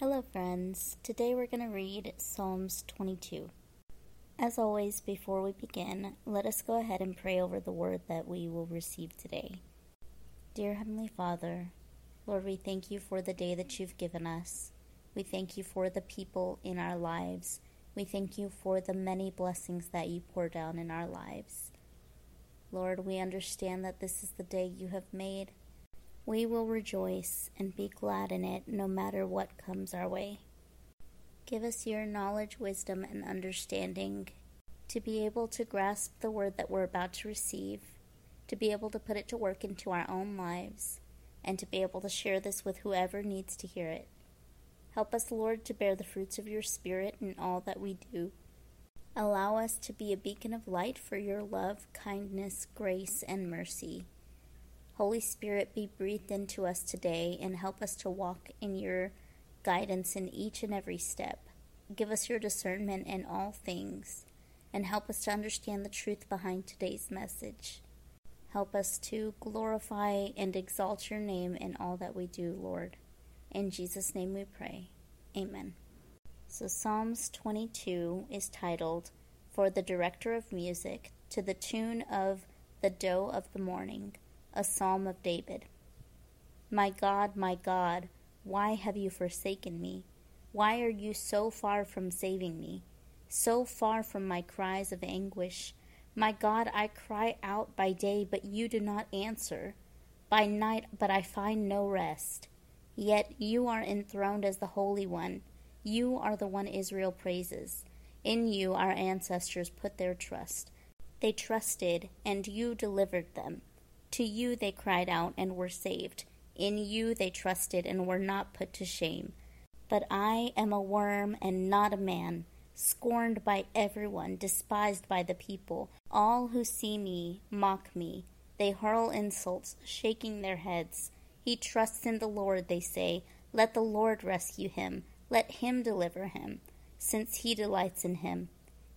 Hello, friends. Today we're going to read Psalms 22. As always, before we begin, let us go ahead and pray over the word that we will receive today. Dear Heavenly Father, Lord, we thank you for the day that you've given us. We thank you for the people in our lives. We thank you for the many blessings that you pour down in our lives. Lord, we understand that this is the day you have made we will rejoice and be glad in it no matter what comes our way. Give us your knowledge, wisdom, and understanding to be able to grasp the word that we're about to receive, to be able to put it to work into our own lives, and to be able to share this with whoever needs to hear it. Help us, Lord, to bear the fruits of your Spirit in all that we do. Allow us to be a beacon of light for your love, kindness, grace, and mercy. Holy Spirit, be breathed into us today and help us to walk in your guidance in each and every step. Give us your discernment in all things and help us to understand the truth behind today's message. Help us to glorify and exalt your name in all that we do, Lord. In Jesus' name we pray. Amen. So, Psalms 22 is titled, For the Director of Music, to the tune of The Doe of the Morning a psalm of David. My God, my God, why have you forsaken me? Why are you so far from saving me? So far from my cries of anguish? My God, I cry out by day, but you do not answer. By night, but I find no rest. Yet you are enthroned as the Holy One. You are the one Israel praises. In you our ancestors put their trust. They trusted, and you delivered them. To you they cried out and were saved. In you they trusted and were not put to shame. But I am a worm and not a man, scorned by everyone, despised by the people. All who see me mock me. They hurl insults, shaking their heads. He trusts in the Lord, they say. Let the Lord rescue him. Let him deliver him, since he delights in him.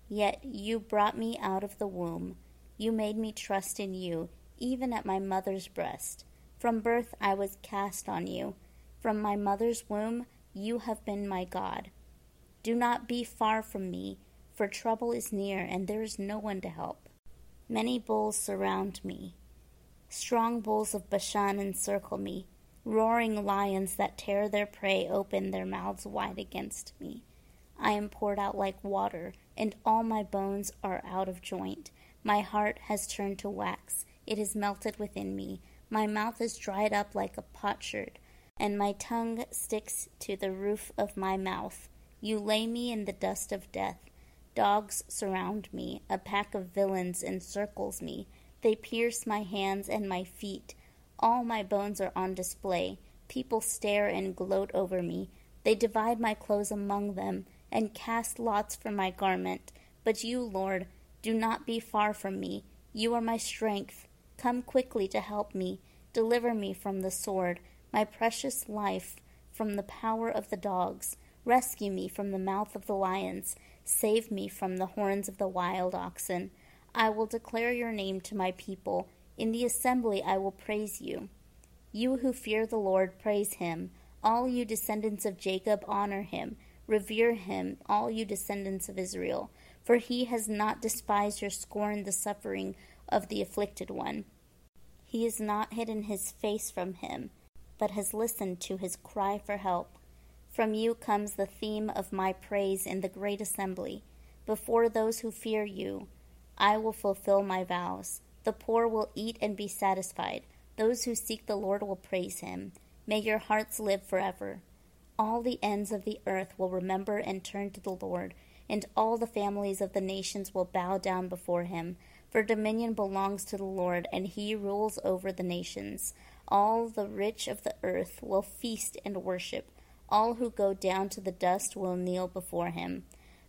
Yet you brought me out of the womb. You made me trust in you even at my mother's breast. From birth I was cast on you. From my mother's womb you have been my God. Do not be far from me, for trouble is near, and there is no one to help. Many bulls surround me. Strong bulls of Bashan encircle me. Roaring lions that tear their prey open their mouths wide against me. I am poured out like water, and all my bones are out of joint. My heart has turned to wax it is melted within me. My mouth is dried up like a potsherd, and my tongue sticks to the roof of my mouth. You lay me in the dust of death. Dogs surround me. A pack of villains encircles me. They pierce my hands and my feet. All my bones are on display. People stare and gloat over me. They divide my clothes among them and cast lots for my garment. But you, Lord, do not be far from me. You are my strength. Come quickly to help me. Deliver me from the sword, my precious life from the power of the dogs. Rescue me from the mouth of the lions. Save me from the horns of the wild oxen. I will declare your name to my people. In the assembly I will praise you. You who fear the Lord, praise him. All you descendants of Jacob, honor him. Revere him, all you descendants of Israel. For he has not despised or scorned the suffering of the afflicted one. He has not hidden his face from him, but has listened to his cry for help. From you comes the theme of my praise in the great assembly. Before those who fear you, I will fulfill my vows. The poor will eat and be satisfied. Those who seek the Lord will praise him. May your hearts live forever. All the ends of the earth will remember and turn to the Lord, and all the families of the nations will bow down before him. For dominion belongs to the Lord, and he rules over the nations. All the rich of the earth will feast and worship. All who go down to the dust will kneel before him.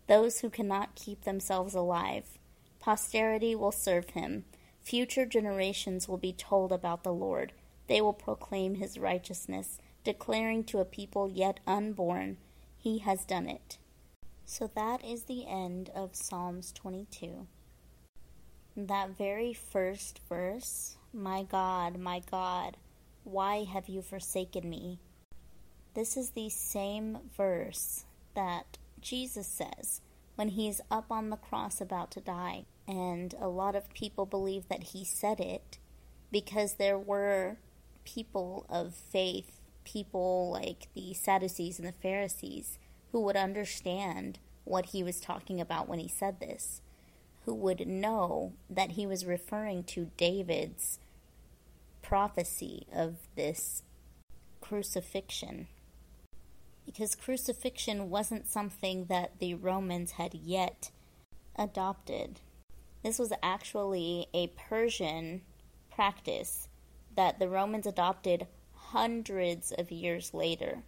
Those who cannot keep themselves alive. Posterity will serve him. Future generations will be told about the Lord. They will proclaim his righteousness, declaring to a people yet unborn, He has done it. So that is the end of Psalms 22 that very first verse, My God, my God, why have you forsaken me? This is the same verse that Jesus says when he's up on the cross about to die. And a lot of people believe that he said it because there were people of faith, people like the Sadducees and the Pharisees, who would understand what he was talking about when he said this, who would know that he was referring to David's prophecy of this crucifixion. Because crucifixion wasn't something that the Romans had yet adopted. This was actually a Persian practice that the Romans adopted hundreds of years later.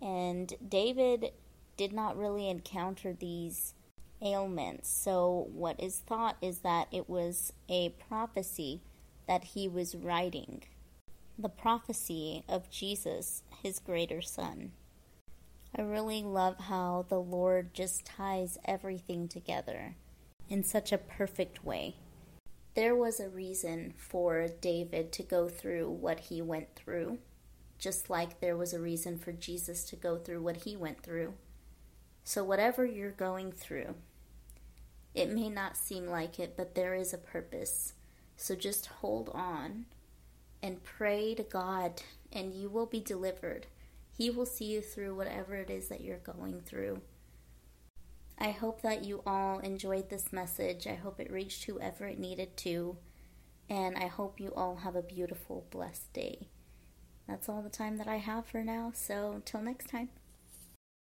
And David did not really encounter these ailments. So, what is thought is that it was a prophecy that he was writing the prophecy of Jesus, his greater son. I really love how the Lord just ties everything together in such a perfect way. There was a reason for David to go through what he went through, just like there was a reason for Jesus to go through what he went through. So, whatever you're going through, it may not seem like it, but there is a purpose. So, just hold on and pray to God, and you will be delivered. He will see you through whatever it is that you're going through. I hope that you all enjoyed this message. I hope it reached whoever it needed to. And I hope you all have a beautiful, blessed day. That's all the time that I have for now. So, till next time.